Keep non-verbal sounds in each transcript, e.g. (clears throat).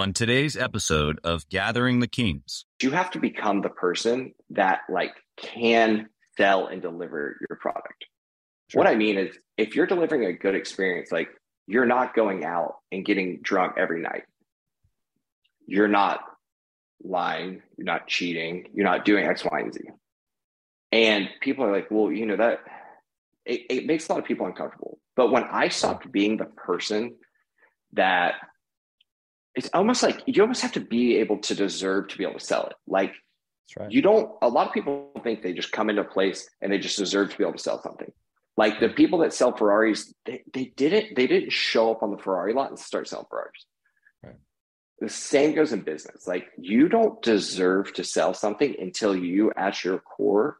On today's episode of Gathering the Kings, you have to become the person that like can sell and deliver your product. Sure. What I mean is if you're delivering a good experience, like you're not going out and getting drunk every night. You're not lying, you're not cheating, you're not doing X, Y, and Z. And people are like, well, you know, that it, it makes a lot of people uncomfortable. But when I stopped being the person that it's almost like you almost have to be able to deserve to be able to sell it. Like right. you don't, a lot of people think they just come into a place and they just deserve to be able to sell something. Like the people that sell Ferraris, they, they didn't, they didn't show up on the Ferrari lot and start selling Ferraris. Right. The same goes in business. Like you don't deserve to sell something until you at your core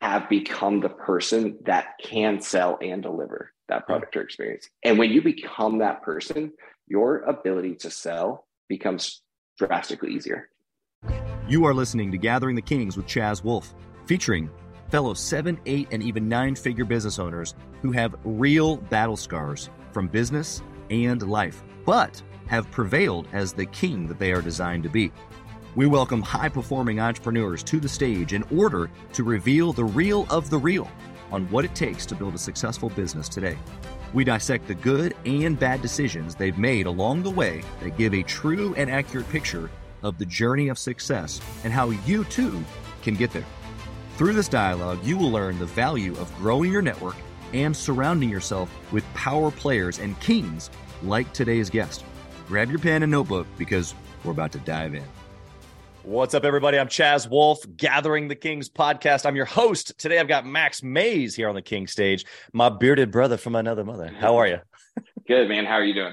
have become the person that can sell and deliver that product or experience. And when you become that person, your ability to sell becomes drastically easier. You are listening to Gathering the Kings with Chaz Wolfe, featuring fellow seven, eight, and even nine figure business owners who have real battle scars from business and life, but have prevailed as the king that they are designed to be. We welcome high performing entrepreneurs to the stage in order to reveal the real of the real on what it takes to build a successful business today. We dissect the good and bad decisions they've made along the way that give a true and accurate picture of the journey of success and how you too can get there. Through this dialogue, you will learn the value of growing your network and surrounding yourself with power players and kings like today's guest. Grab your pen and notebook because we're about to dive in. What's up, everybody? I'm Chaz Wolfe, Gathering the Kings podcast. I'm your host. Today I've got Max Mayes here on the King stage, my bearded brother from another mother. How are you? (laughs) Good, man. How are you doing?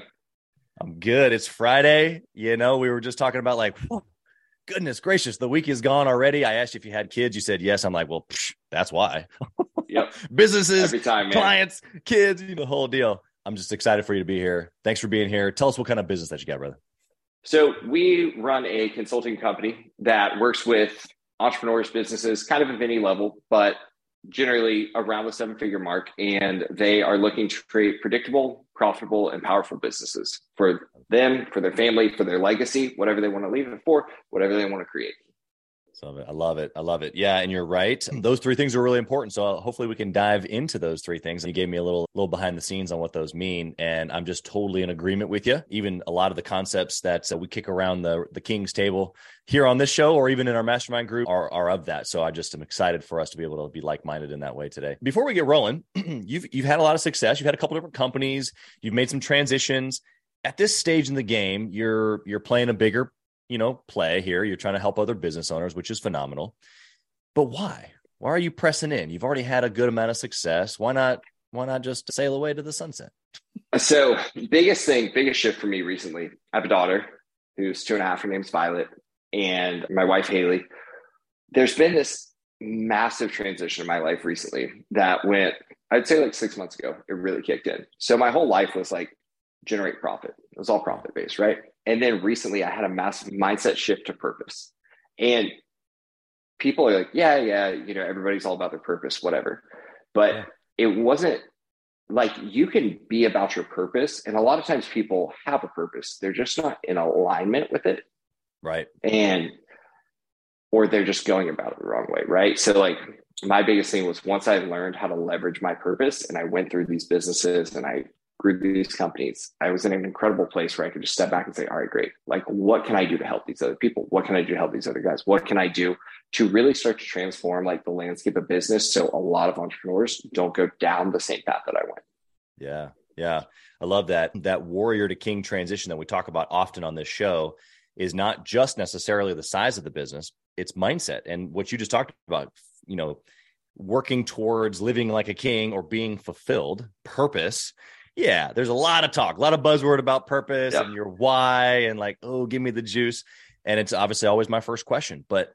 I'm good. It's Friday. You know, we were just talking about like, goodness gracious, the week is gone already. I asked you if you had kids. You said yes. I'm like, well, psh, that's why. (laughs) Yep. Businesses, Every time, clients, kids, you know, the whole deal. I'm just excited for you to be here. Thanks for being here. Tell us what kind of business that you got, brother. So we run a consulting company that works with entrepreneurs, businesses, kind of of any level, but generally around the seven figure mark. And they are looking to create predictable, profitable, and powerful businesses for them, for their family, for their legacy, whatever they want to leave it for, whatever they want to create. Love it. I love it. I love it. Yeah, and you're right. Those three things are really important. So hopefully we can dive into those three things. You gave me a little little behind the scenes on what those mean, and I'm just totally in agreement with you. Even a lot of the concepts that uh, we kick around the the King's table here on this show, or even in our mastermind group, are are of that. So I just am excited for us to be able to be like minded in that way today. Before we get rolling, (clears throat) you've you've had a lot of success. You've had a couple different companies. You've made some transitions. At this stage in the game, you're you're playing a bigger you know, play here. You're trying to help other business owners, which is phenomenal. But why? Why are you pressing in? You've already had a good amount of success. Why not? Why not just sail away to the sunset? So, biggest thing, biggest shift for me recently. I have a daughter who's two and a half. Her name's Violet, and my wife Haley. There's been this massive transition in my life recently that went. I'd say like six months ago, it really kicked in. So my whole life was like generate profit. It was all profit based, right? And then recently I had a massive mindset shift to purpose. And people are like, yeah, yeah, you know, everybody's all about their purpose, whatever. But yeah. it wasn't like you can be about your purpose. And a lot of times people have a purpose, they're just not in alignment with it. Right. And, or they're just going about it the wrong way. Right. So, like, my biggest thing was once I learned how to leverage my purpose and I went through these businesses and I grew these companies, I was in an incredible place where I could just step back and say, all right, great. Like, what can I do to help these other people? What can I do to help these other guys? What can I do to really start to transform like the landscape of business so a lot of entrepreneurs don't go down the same path that I went? Yeah. Yeah. I love that. That warrior to king transition that we talk about often on this show is not just necessarily the size of the business, it's mindset. And what you just talked about, you know, working towards living like a king or being fulfilled, purpose yeah, there's a lot of talk, a lot of buzzword about purpose and your why and like, oh, give me the juice. And it's obviously always my first question. But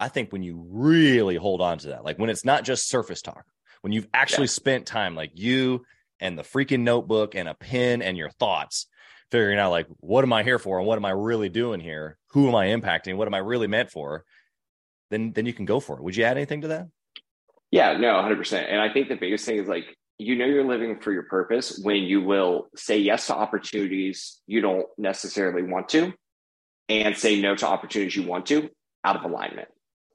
I think when you really hold on to that, like when it's not just surface talk, when you've actually yeah. spent time like you and the freaking notebook and a pen and your thoughts figuring out like what am I here for and what am I really doing here? Who am I impacting? What am I really meant for? Then then you can go for it. Would you add anything to that? Yeah, no, 100%. And I think the biggest thing is like you know you're living for your purpose when you will say yes to opportunities you don't necessarily want to and say no to opportunities you want to out of alignment.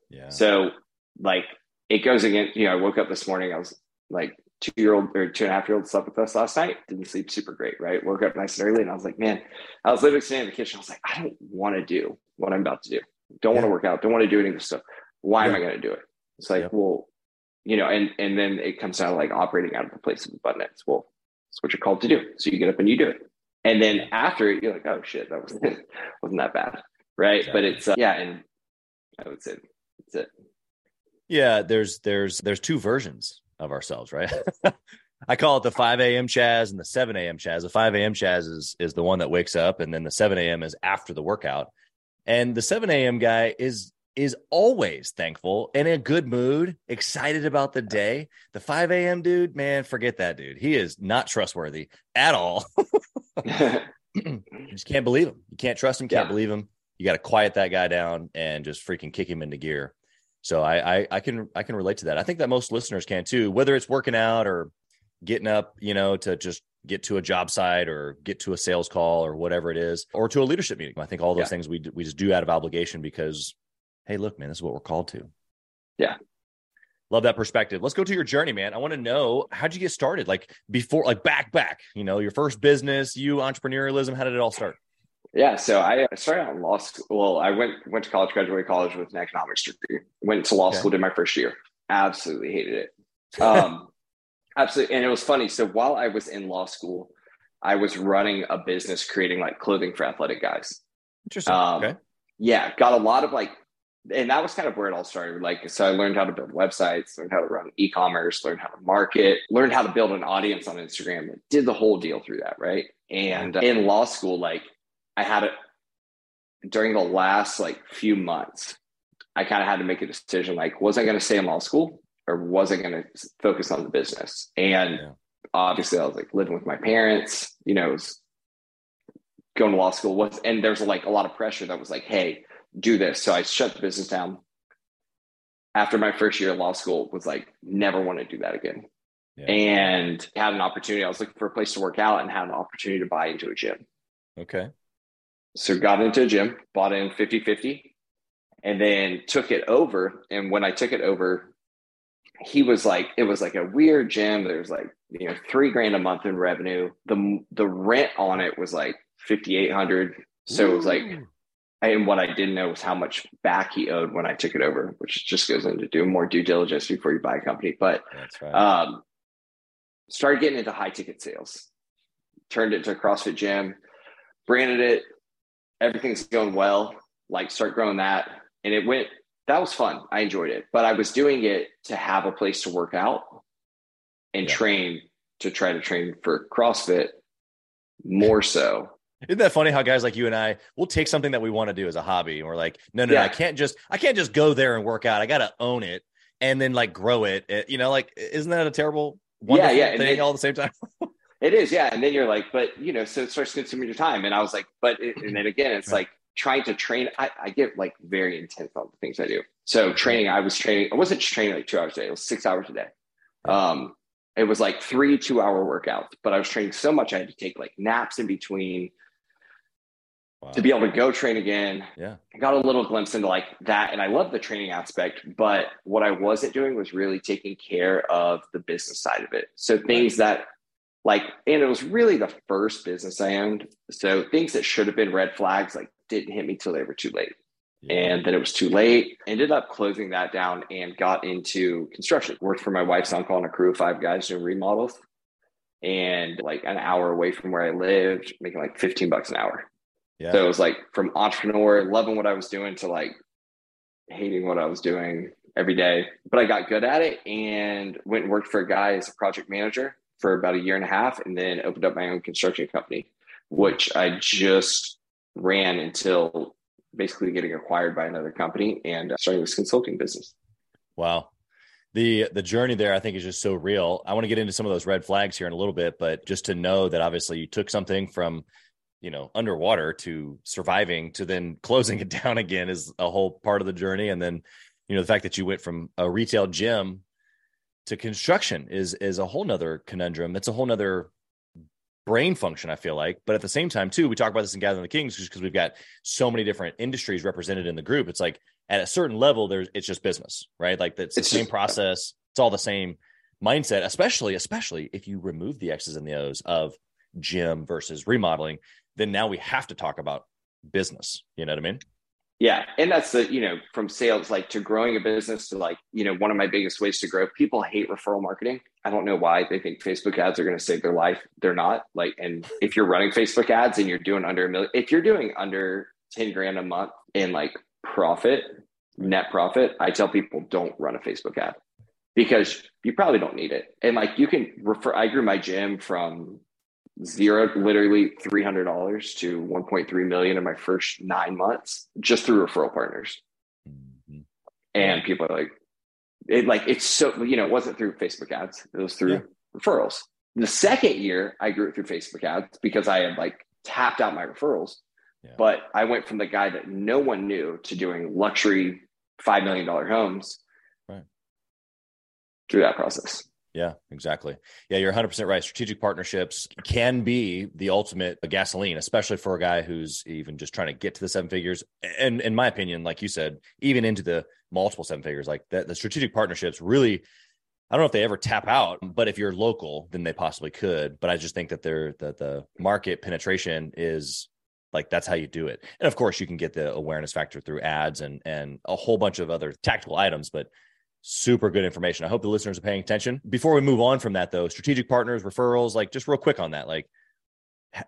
Yeah. So like it goes against, you know, I woke up this morning, I was like two year old or two and a half year old slept with us last night, didn't sleep super great, right? Woke up nice and early and I was like, man, I was literally sitting in the kitchen. I was like, I don't want to do what I'm about to do. Don't yeah. want to work out. Don't want to do any of this stuff. Why yeah. am I going to do it? It's like, well, you know, and and then it comes down to like operating out of the place of abundance. Well, that's what you're called to do. So you get up and you do it. And then after it, you're like, oh shit, that wasn't (laughs) wasn't that bad, right? Exactly. But it's uh, yeah, and I would say that's it. Yeah, there's there's there's two versions of ourselves, right? (laughs) I call it the 5 a.m. Chaz and the 7 a.m. Chaz. The 5 a.m. Chaz is is the one that wakes up, and then the 7 a.m. is after the workout. And the 7 a.m. guy is is always thankful and in a good mood, excited about the day. The 5 a.m. dude, man, forget that dude. He is not trustworthy at all. (laughs) (laughs) you just can't believe him. You can't trust him, can't yeah. believe him. You got to quiet that guy down and just freaking kick him into gear. So I, I I can I can relate to that. I think that most listeners can too, whether it's working out or getting up, you know, to just get to a job site or get to a sales call or whatever it is, or to a leadership meeting. I think all those yeah. things we we just do out of obligation because hey, look, man, this is what we're called to. Yeah. Love that perspective. Let's go to your journey, man. I want to know how'd you get started? Like before, like back, back, you know, your first business, you entrepreneurialism. How did it all start? Yeah, so I started out in law school. Well, I went went to college, graduated college with an economics degree. Went to law okay. school, did my first year. Absolutely hated it. Um, (laughs) absolutely, and it was funny. So while I was in law school, I was running a business creating like clothing for athletic guys. Interesting. Um, okay. Yeah, got a lot of like and that was kind of where it all started. Like, so I learned how to build websites, learned how to run e-commerce, learned how to market, learned how to build an audience on Instagram. Did the whole deal through that, right? And in law school, like I had it during the last like few months. I kind of had to make a decision: like, was I going to stay in law school or was I going to focus on the business? And yeah. obviously, I was like living with my parents. You know, going to law school was, and there's like a lot of pressure that was like, hey do this. So I shut the business down. After my first year of law school, was like, never want to do that again. Yeah. And had an opportunity. I was looking for a place to work out and had an opportunity to buy into a gym. Okay. So got into a gym, bought in 50 50, and then took it over. And when I took it over, he was like, it was like a weird gym. There was like, you know, three grand a month in revenue. The the rent on it was like 5,800. So it was like and what I didn't know was how much back he owed when I took it over, which just goes into doing more due diligence before you buy a company. But right. um, started getting into high ticket sales, turned it to a CrossFit gym, branded it. Everything's going well. Like start growing that, and it went. That was fun. I enjoyed it, but I was doing it to have a place to work out and yeah. train to try to train for CrossFit more so isn't that funny how guys like you and I will take something that we want to do as a hobby and we're like, no, no, yeah. no I can't just I can't just go there and work out. I got to own it and then like grow it. it. You know, like isn't that a terrible yeah, yeah. thing all the same time? (laughs) it is, yeah. And then you're like, but you know, so it starts consuming your time. And I was like, but it, and then again, it's right. like trying to train. I, I, get like very intense on the things I do. So training, I was training. I wasn't just training like two hours a day. It was six hours a day. Um, it was like three two hour workouts, but I was training so much I had to take like naps in between wow. to be able to go train again. Yeah. I got a little glimpse into like that. And I love the training aspect, but what I wasn't doing was really taking care of the business side of it. So things that like, and it was really the first business I owned. So things that should have been red flags, like didn't hit me till they were too late. Yeah. And then it was too late. Ended up closing that down and got into construction. Worked for my wife's uncle on a crew of five guys doing remodels and like an hour away from where I lived, making like 15 bucks an hour. Yeah. So it was like from entrepreneur, loving what I was doing to like hating what I was doing every day. But I got good at it and went and worked for a guy as a project manager for about a year and a half and then opened up my own construction company, which I just ran until basically getting acquired by another company and uh, starting this consulting business. Wow. The the journey there I think is just so real. I want to get into some of those red flags here in a little bit, but just to know that obviously you took something from you know underwater to surviving to then closing it (laughs) down again is a whole part of the journey and then you know the fact that you went from a retail gym to construction is is a whole nother conundrum. It's a whole nother brain function, I feel like. But at the same time, too, we talk about this in Gathering the Kings just because we've got so many different industries represented in the group. It's like at a certain level, there's it's just business, right? Like it's the same process. It's all the same mindset, especially, especially if you remove the X's and the O's of gym versus remodeling, then now we have to talk about business. You know what I mean? Yeah. And that's the, you know, from sales like to growing a business to like, you know, one of my biggest ways to grow. People hate referral marketing. I don't know why they think Facebook ads are going to save their life. They're not. Like, and if you're running Facebook ads and you're doing under a million, if you're doing under 10 grand a month in like profit, net profit, I tell people don't run a Facebook ad because you probably don't need it. And like you can refer, I grew my gym from zero, literally $300 to 1.3 million in my first nine months just through referral partners. Mm-hmm. And people are like, it like, it's so, you know, it wasn't through Facebook ads. It was through yeah. referrals. The second year I grew it through Facebook ads because I had like tapped out my referrals. Yeah. But I went from the guy that no one knew to doing luxury $5 million homes right. through that process. Yeah, exactly. Yeah, you're 100% right. Strategic partnerships can be the ultimate gasoline, especially for a guy who's even just trying to get to the seven figures. And in my opinion, like you said, even into the multiple seven figures, like the, the strategic partnerships really, I don't know if they ever tap out, but if you're local, then they possibly could. But I just think that they're the, the market penetration is like that's how you do it. And of course, you can get the awareness factor through ads and and a whole bunch of other tactical items, but super good information. I hope the listeners are paying attention. Before we move on from that, though, strategic partners, referrals, like just real quick on that, like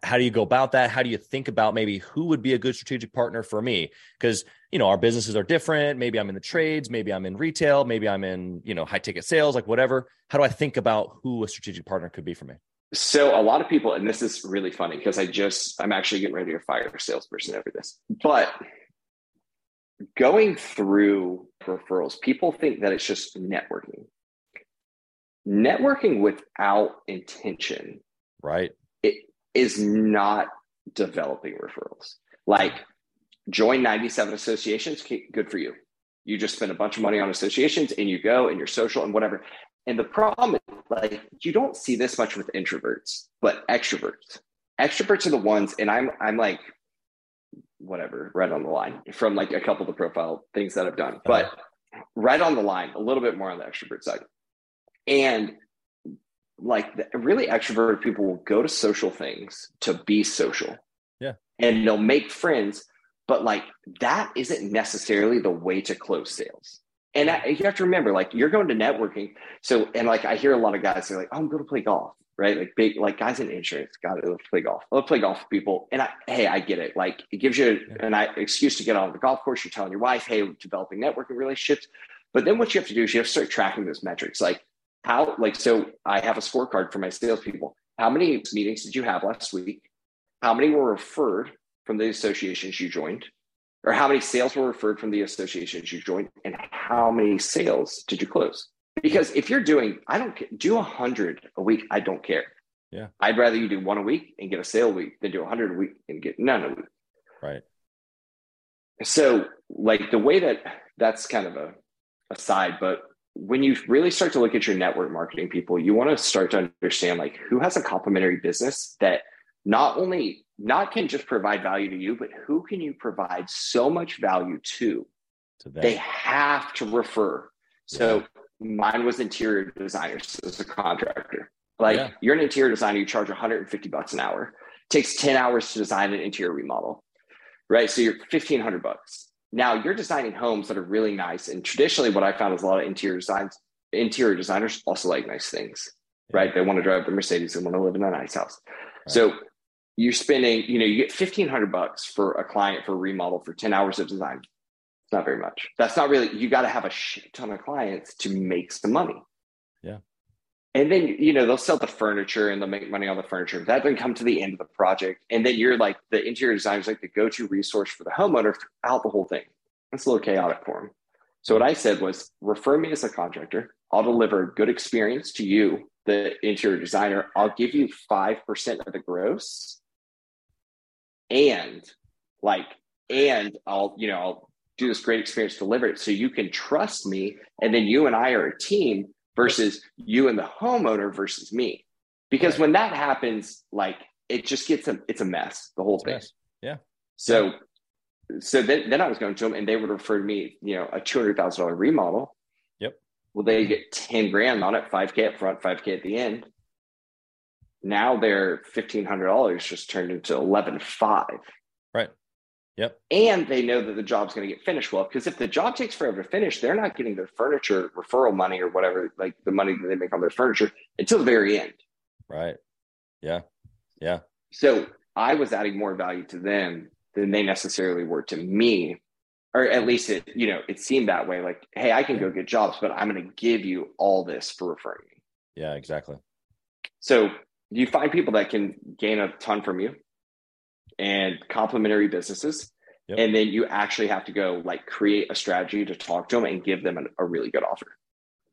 how do you go about that? How do you think about maybe who would be a good strategic partner for me? Because you know our businesses are different. Maybe I'm in the trades, maybe I'm in retail, maybe I'm in you know high ticket sales, like whatever. How do I think about who a strategic partner could be for me? So a lot of people, and this is really funny because I just I'm actually getting ready to fire a salesperson over this, but going through referrals, people think that it's just networking. Networking without intention, right? It is not developing referrals. Like join 97 associations, good for you. You just spend a bunch of money on associations and you go and you're social and whatever. And the problem is like you don't see this much with introverts, but extroverts. Extroverts are the ones, and I'm I'm like whatever, right on the line from like a couple of the profile things that I've done, uh-huh. but right on the line, a little bit more on the extrovert side. And like the, really extroverted people will go to social things to be social. Yeah. And they'll make friends, but like that isn't necessarily the way to close sales. And I, you have to remember, like you're going to networking. So, and like I hear a lot of guys say, like, oh, I'm going to play golf right? Like big, like guys in insurance, got to play golf. Let's play golf with people. And I, hey, I get it. Like it gives you an excuse to get on the golf course. You're telling your wife, hey, developing networking relationships. But then what you have to do is you have to start tracking those metrics. Like how, like, so I have a scorecard for my salespeople. How many meetings did you have last week? How many were referred from the associations you joined? Or how many sales were referred from the associations you joined? And how many sales did you close? Because if you're doing, I don't do a hundred a week. I don't care. Yeah. I'd rather you do one a week and get a sale a week than do a hundred a week and get none a week. Right. So like the way that that's kind of a aside, but when you really start to look at your network marketing people, you want to start to understand like who has a complementary business that not only not can just provide value to you, but who can you provide so much value to? to they have to refer. So yeah mine was interior designers as a contractor. Like yeah. you're an interior designer, you charge 150 bucks an hour. It takes 10 hours to design an interior remodel, right? So you're 1500 bucks. Now you're designing homes that are really nice. And traditionally, what I found is a lot of interior designs, interior designers also like nice things, yeah. right? They want to drive the Mercedes, they want to live in a nice house. Right. So you're spending, you know, you get 1500 bucks for a client for a remodel for 10 hours of design It's not very much. That's not really, you got to have a shit ton of clients to make some money. Yeah. And then, you know, they'll sell the furniture and they'll make money on the furniture. That doesn't come to the end of the project. And then you're like, the interior designer is like the go to resource for the homeowner throughout the whole thing. It's a little chaotic for them. So what I said was refer me as a contractor. I'll deliver a good experience to you, the interior designer. I'll give you 5% of the gross. And like, and I'll, you know, I'll do this great experience, deliver it so you can trust me. And then you and I are a team versus you and the homeowner versus me. Because when that happens, like it just gets a it's a mess, the whole thing. Yeah. So so then, then I was going to them and they would refer to me, you know, a two hundred thousand dollar remodel. Yep. Well, they get 10 grand on it, 5K up front, 5K at the end. Now their fifteen hundred dollars just turned into eleven five. Right. Yep. And they know that the job's going to get finished well because if the job takes forever to finish, they're not getting their furniture referral money or whatever, like the money that they make on their furniture until the very end. Right. Yeah. Yeah. So I was adding more value to them than they necessarily were to me. Or at least it, you know, it seemed that way. Like, hey, I can go get jobs, but I'm going to give you all this for referring me. Yeah, exactly. So you find people that can gain a ton from you and complementary businesses. Yep. And then you actually have to go like create a strategy to talk to them and give them an, a really good offer.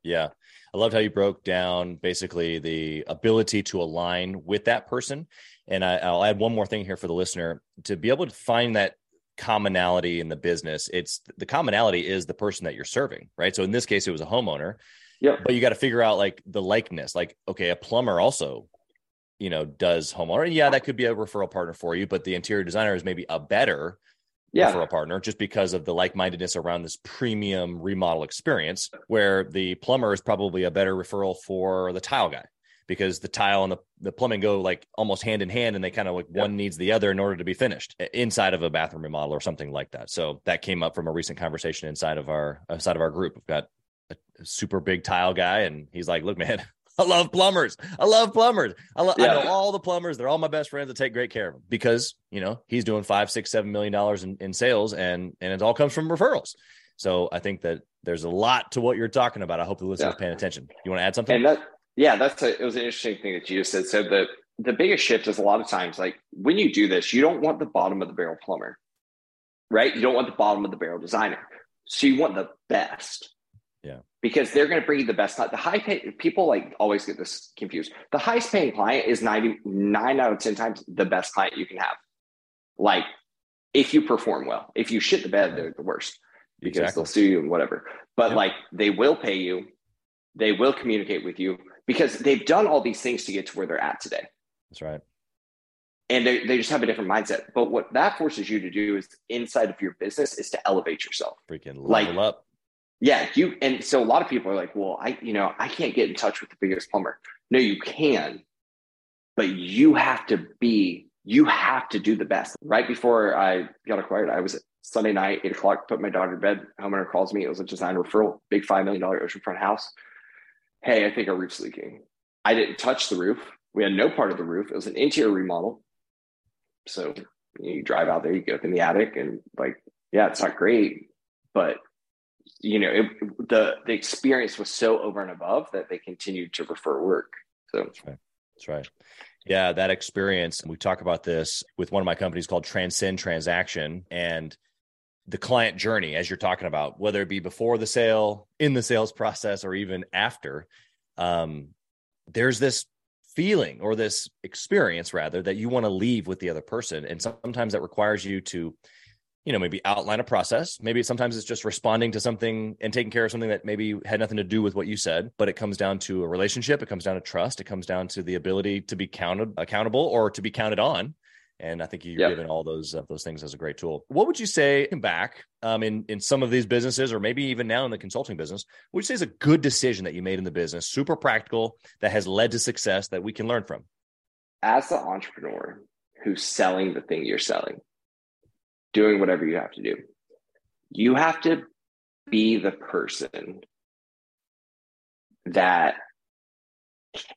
Yeah. I loved how you broke down basically the ability to align with that person. And I, will add one more thing here for the listener to be able to find that commonality in the business. It's the commonality is the person that you're serving, right? So in this case, it was a homeowner. Yeah. But you got to figure out like the likeness. Like, okay, a plumber also you know does homeowner and yeah that could be a referral partner for you but the interior designer is maybe a better yeah. referral partner just because of the like-mindedness around this premium remodel experience where the plumber is probably a better referral for the tile guy because the tile and the, the plumbing go like almost hand in hand and they kind of like one needs the other in order to be finished inside of a bathroom remodel or something like that. So that came up from a recent conversation inside of our uh, inside of our group. We've got a super big tile guy and he's like look man (laughs) I love plumbers. I love plumbers. I, lo- yeah. I know all the plumbers. They're all my best friends. I take great care of them because you know he's doing five, six, seven million dollars in, in sales, and and it all comes from referrals. So I think that there's a lot to what you're talking about. I hope the listeners yeah. paying attention. You want to add something? And that, yeah, that's a, it was an interesting thing that you just said. So the the biggest shift is a lot of times like when you do this, you don't want the bottom of the barrel plumber, right? You don't want the bottom of the barrel designer. So you want the best. Yeah because they're going to bring you the best. The high pay people like always get this confused. The highest paying client is 99 out of 10 times the best client you can have. Like if you perform well, if you shit the bed, they're the worst because exactly. they'll sue you and whatever. But yep. like they will pay you, they will communicate with you because they've done all these things to get to where they're at today. That's right. And they, they just have a different mindset. But what that forces you to do is inside of your business is to elevate yourself. Freaking level like, up yeah, you and so a lot of people are like, well, I you know I can't get in touch with the biggest plumber. No, you can, but you have to be you have to do the best. Right before I got acquired, I was Sunday night, eight o'clock, put my daughter to bed. Homeowner calls me. It was a design referral, big five million dollar oceanfront house. Hey, I think our roof's leaking. I didn't touch the roof. We had no part of the roof. It was an interior remodel. So you drive out there, you go up in the attic, and like, yeah, it's not great, but you know, it, the the experience was so over and above that they continued to refer work. So that's right. That's right. Yeah, that experience. We talk about this with one of my companies called Transcend Transaction and the client journey, as you're talking about, whether it be before the sale, in the sales process, or even after. Um, there's this feeling or this experience rather that you want to leave with the other person and sometimes that requires you to you know maybe outline a process. Maybe sometimes it's just responding to something and taking care of something that maybe had nothing to do with what you said but it comes down to a relationship it comes down to trust it comes down to the ability to be counted accountable or to be counted on. And i think you're yep. given all those uh, those things as a great tool. What would you say back um, in in some of these businesses or maybe even now in the consulting business what would you say is a good decision that you made in the business super practical that has led to success that we can learn from? As the entrepreneur who's selling the thing you're selling doing whatever you have to do. You have to be the person that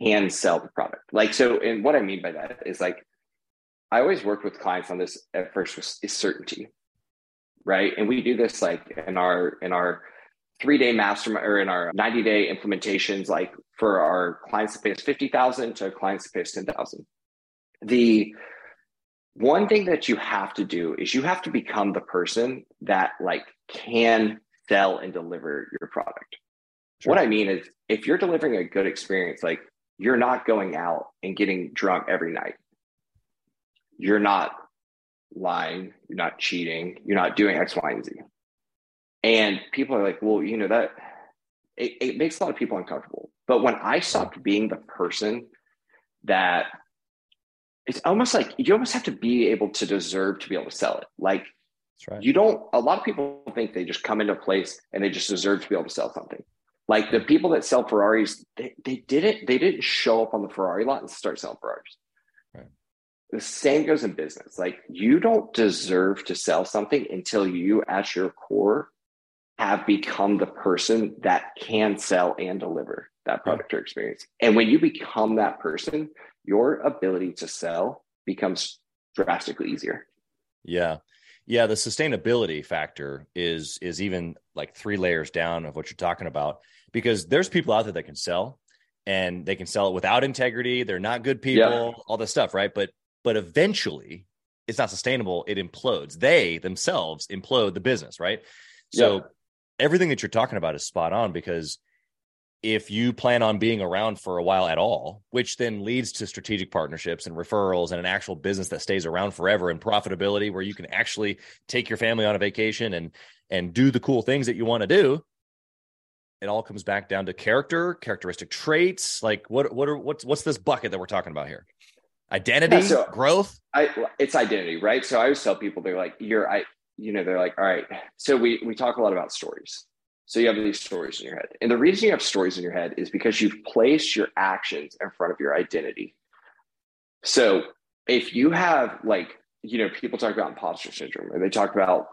can sell the product. Like, so, and what I mean by that is like, I always work with clients on this at first with is certainty, right? And we do this like in our, in our, three day master or in our 90 day implementations, like for our clients to pay us 50,000 to clients to pay us 10,000. The one thing that you have to do is you have to become the person that like can sell and deliver your product. Sure. What I mean is if you're delivering a good experience, like you're not going out and getting drunk every night. You're not lying, you're not cheating, you're not doing X, Y, and Z. And people are like, well, you know, that it, it makes a lot of people uncomfortable. But when I stopped being the person that it's almost like you almost have to be able to deserve to be able to sell it. Like right. you don't, a lot of people think they just come into a place and they just deserve to be able to sell something. Like the people that sell Ferraris, they, they didn't, they didn't show up on the Ferrari lot and start selling Ferraris. Right. The same goes in business. Like you don't deserve to sell something until you at your core have become the person that can sell and deliver that product or experience. And when you become that person, your ability to sell becomes drastically easier. Yeah. Yeah, the sustainability factor is is even like three layers down of what you're talking about because there's people out there that can sell and they can sell it without integrity, they're not good people, yeah. all this stuff, right? But but eventually it's not sustainable, it implodes. They themselves implode the business, right? So yeah. everything that you're talking about is spot on because if you plan on being around for a while at all, which then leads to strategic partnerships and referrals and an actual business that stays around forever and profitability where you can actually take your family on a vacation and and do the cool things that you want to do. It all comes back down to character, characteristic traits. Like what what are what's what's this bucket that we're talking about here? Identity, yeah, so growth. I it's identity, right? So I always tell people they're like, you're I you know, they're like, all right. So we we talk a lot about stories so you have these stories in your head. And the reason you have stories in your head is because you've placed your actions in front of your identity. So if you have like, you know, people talk about imposter syndrome or they talk about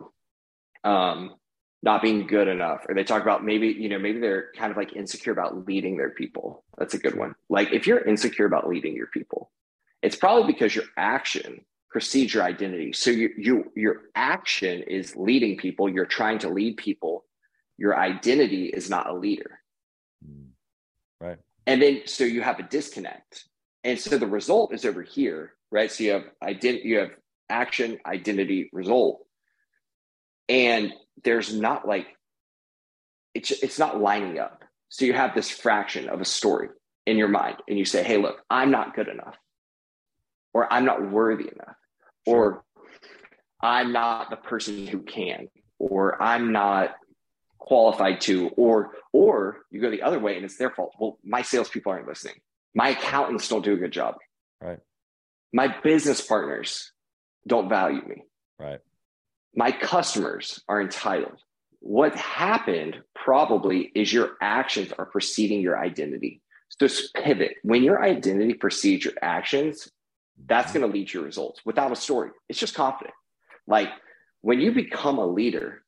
um, not being good enough, or they talk about maybe, you know, maybe they're kind of like insecure about leading their people. That's a good one. Like if you're insecure about leading your people, it's probably because your action precedes your identity. So you, you your action is leading people. You're trying to lead people your identity is not a leader. Mm. Right. And then so you have a disconnect. And so the result is over here, right? So you have identity, you have action, identity, result. And there's not like it's it's not lining up. So you have this fraction of a story in your mind and you say, "Hey, look, I'm not good enough." Or I'm not worthy enough. Sure. Or I'm not the person who can. Or I'm not qualified to, or or you go the other way and it's their fault. Well, my salespeople aren't listening. My accountants don't do a good job. Right. My business partners don't value me. Right. My customers are entitled. What happened probably is your actions are preceding your identity. So just pivot. When your identity precedes your actions, that's mm-hmm. going to lead to your results without a story. It's just confident. Like when you become a leader,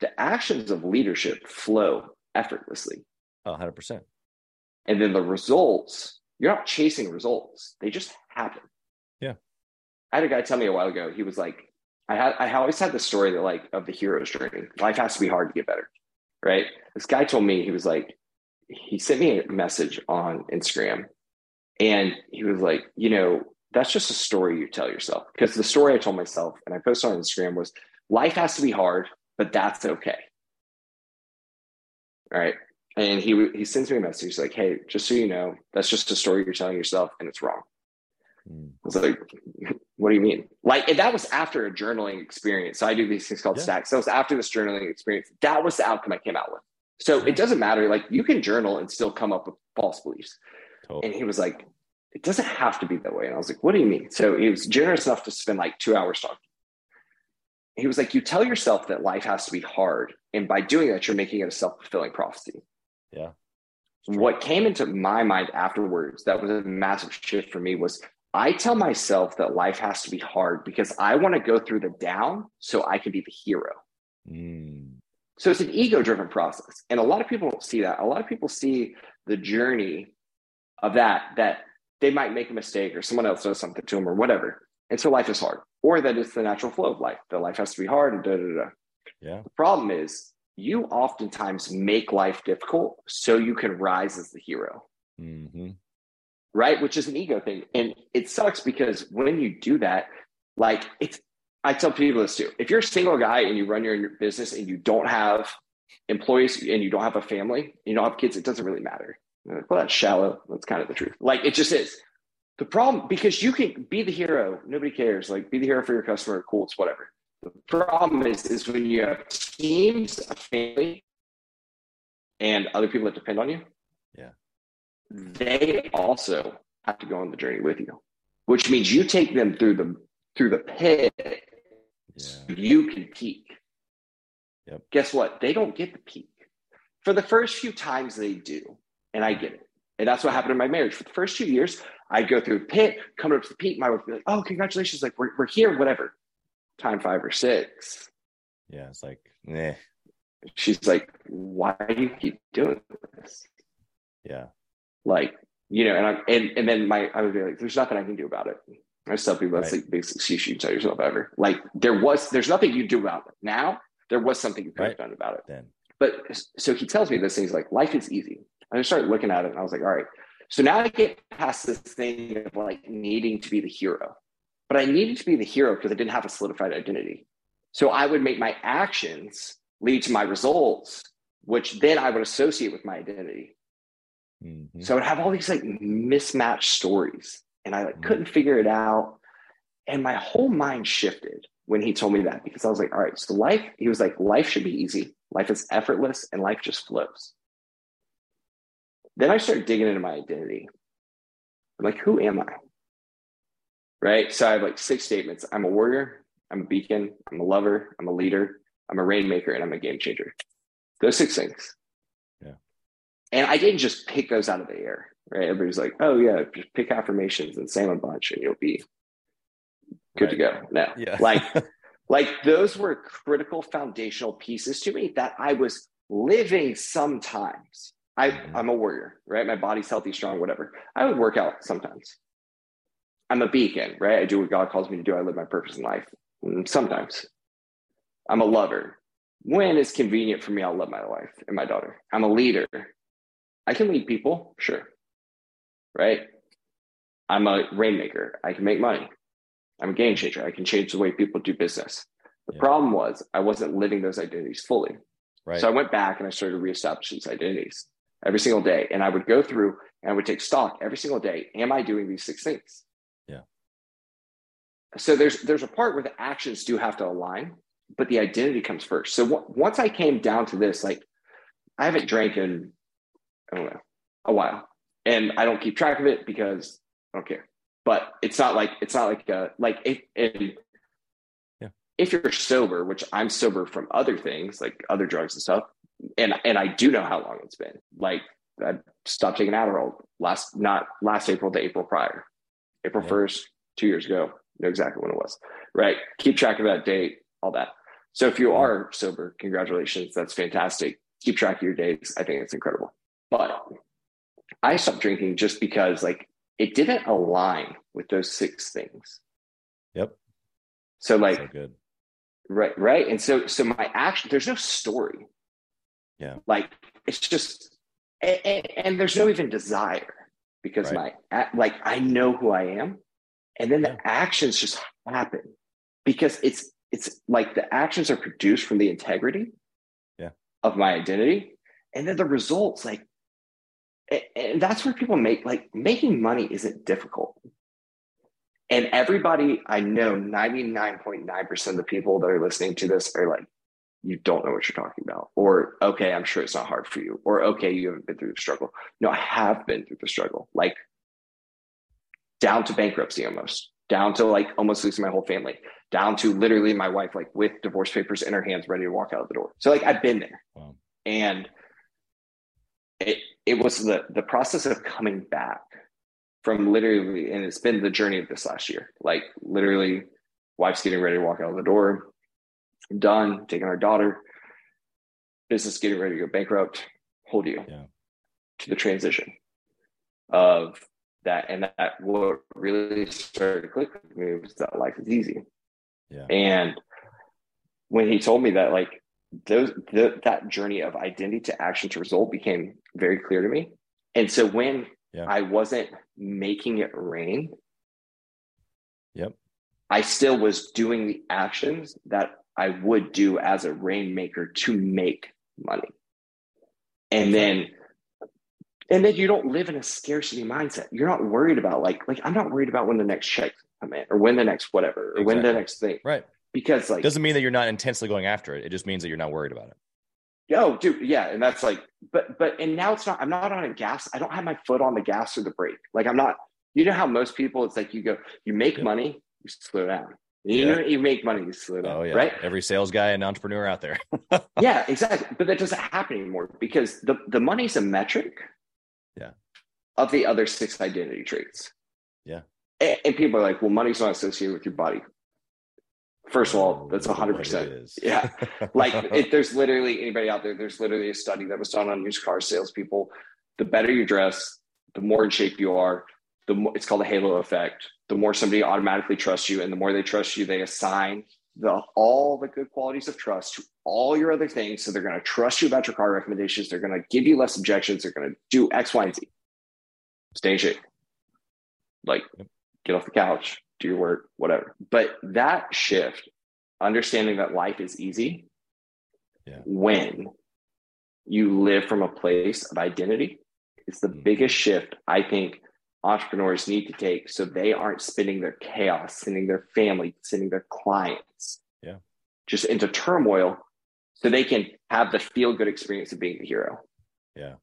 the actions of leadership flow effortlessly. Oh, 100%. And then the results, you're not chasing results, they just happen. Yeah. I had a guy tell me a while ago, he was like, I had I always had the story that like of the hero's journey. Life has to be hard to get better. Right. This guy told me he was like, he sent me a message on Instagram and he was like, you know, that's just a story you tell yourself. Because the story I told myself and I posted on Instagram was life has to be hard but that's okay. All right. And he he sends me a message like, "Hey, just so you know, that's just a story you're telling yourself, and it's wrong." Mm. I was like, "What do you mean?" Like, and that was after a journaling experience. So I do these things called yeah. stacks. So it was after this journaling experience. That was the outcome I came out with. So it doesn't matter. Like, you can journal and still come up with false beliefs. Totally. And he was like, "It doesn't have to be that way." And I was like, "What do you mean?" So he was generous enough to spend like two hours talking he was like, you tell yourself that life has to be hard. And by doing that, you're making it a self fulfilling prophecy. Yeah. What came into my mind afterwards that was a massive shift for me was I tell myself that life has to be hard because I want to go through the down so I can be the hero. Mm. So it's an ego driven process. And a lot of people don't see that. A lot of people see the journey of that, that they might make a mistake or someone else does something to them or whatever. And so life is hard or that it's the natural flow of life. That life has to be hard and da da da. Yeah. The problem is you oftentimes make life difficult so you can rise as the hero. Mm-hmm. Right, which is an ego thing, and it sucks because when you do that, like it's. I tell people this too. If you're a single guy and you run your business and you don't have employees and you don't have a family, you don't have kids, it doesn't really matter. Well, that's shallow. That's kind of the truth. Like it just is. The problem, because you can be the hero, nobody cares. Like, be the hero for your customer, cool, it's whatever. The problem is, is when you have teams, a family, and other people that depend on you, Yeah. they also have to go on the journey with you, which means you take them through the through the pit. so You can peak. Yep. Guess what? They don't get the peak. For the first few times they do, and I get it. And that's what happened in my marriage. For the first two years, I'd go through a pit, come up to the peak. My wife would be like, "Oh, congratulations! Like we're we're here, whatever." Time five or six, Yeah. It's like, eh. she's like, "Why do you keep doing this?" Yeah. Like, you know, and I and and then my I would be like, "There's nothing I can do about it." I tell people that's Right. like the biggest excuse you can tell yourself ever. Like there was, there's nothing you do about it. Now there was something you could have Right. done about it. Then. But so he tells me this thing. He's like, life is easy. And I started looking at it and I was like, all right. So now I get past this thing of like needing to be the hero. But I needed to be the hero because I didn't have a solidified identity. So I would make my actions lead to my results, which then I would associate with my identity. Mhm. So I would have all these like mismatched stories and I like Mhm. couldn't figure it out. And my whole mind shifted when he told me that because I was like, all right, so life, he was like, life should be easy. Life is effortless and life just flows. Then I started digging into my identity. I'm like, who am I? Right. So I have like six statements. I'm a warrior. I'm a beacon. I'm a lover. I'm a leader. I'm a rainmaker and I'm a game changer. Those six things. Yeah. And I didn't just pick those out of the air. Right. Everybody's like, oh yeah, just pick affirmations and say them a bunch and you'll be good to go. No. Yeah. Like (laughs) like those were critical foundational pieces to me that I was living sometimes. I. I'm a warrior, right? My body's healthy, strong, whatever. I would work out sometimes. I'm a beacon, right? I do what God calls me to do. I live my purpose in life. Mm, Sometimes. I'm a lover. When it's convenient for me, I'll love my wife and my daughter. I'm a leader. I can lead people, sure. Right? I'm a rainmaker. I can make money. I'm a game changer. I can change the way people do business. The Yeah. problem was I wasn't living those identities fully. right. So I went back and I started reestablishing these identities every single day. And I would go through and I would take stock every single day. Am I doing these six things? Yeah. So there's there's a part where the actions do have to align, but the identity comes first. So w- once I came down to this, like I haven't drank in I don't know a while, and I don't keep track of it because I don't care. But it's not like it's not like uh like if if, Yeah. if you're sober, which I'm sober from other things like other drugs and stuff, and and I do know how long it's been. Like I stopped taking Adderall last not last April to April prior, April first, two years ago. Know exactly when it was. Right. Keep track of that date, all that. So if you are sober, congratulations. That's fantastic. Keep track of your days. I think it's incredible. But I stopped drinking just because like it didn't align with those six things. Yep. So like so good. right, right. And so so my action, there's no story. Yeah. Like it's just and, and, there's no even desire because Right. my like I know who I am. And then Yeah. the actions just happen because it's it's like the actions are produced from the integrity Yeah. of my identity. And then the results, like and that's where people make like making money isn't difficult. And everybody I know, 99.9% of the people that are listening to this are like, you don't know what you're talking about. Or, okay, I'm sure it's not hard for you. Or, okay, you haven't been through the struggle. No, I have been through the struggle. Like down to bankruptcy almost, down to like almost losing my whole family, down to literally my wife, like with divorce papers in her hands, ready to walk out of the door. So like I've been there. Wow. And it it was the the process of coming back from literally, and it's been the journey of this last year. Like literally, wife's getting ready to walk out of the door, done, taking our daughter, business getting ready to go bankrupt, hold you Yeah. to the transition of that. And that what really started to click with me was that life is easy. Yeah. And when he told me that, like those the, that journey of identity to action to result became very clear to me. And so when Yeah. I wasn't making it rain, Yep. I still was doing the actions that I would do as a rainmaker to make money. And then and then you don't live in a scarcity mindset. You're not worried about like like I'm not worried about when the next check come in or when the next whatever or when the next thing Right. because like Doesn't mean that you're not intensely going after it. It just means that you're not worried about it. Oh, dude, yeah, and that's like, but but and now it's not. I'm not on a gas. I don't have my foot on the gas or the brake. Like I'm not. You know how most people, it's like you go, you make yeah. money, you slow down. You yeah. know, you make money, down. Oh yeah, right. Every sales guy and entrepreneur out there. (laughs) yeah, exactly. But that doesn't happen anymore because the the money's a metric. Yeah. Of the other six identity traits. Yeah. And, and people are like, well, money's not associated with your body. First of all, oh, that's hundred percent. Yeah, (laughs) like if there's literally anybody out there, there's literally a study that was done on used car salespeople. The better you dress, the more in shape you are. The more it's called a halo effect. The more somebody automatically trusts you, and the more they trust you, they assign the all the good qualities of trust to all your other things. So they're going to trust you about your car recommendations. They're going to give you less objections. They're going to do X, Y, and Z. Stay in shape. Like, get off the couch, do your work, whatever. But that shift, understanding that life is easy yeah. when you live from a place of identity, it's the mm-hmm. biggest shift I think entrepreneurs need to take so they aren't spending their chaos, sending their family, sending their clients yeah. just into turmoil so they can have the feel good experience of being the hero. Yeah.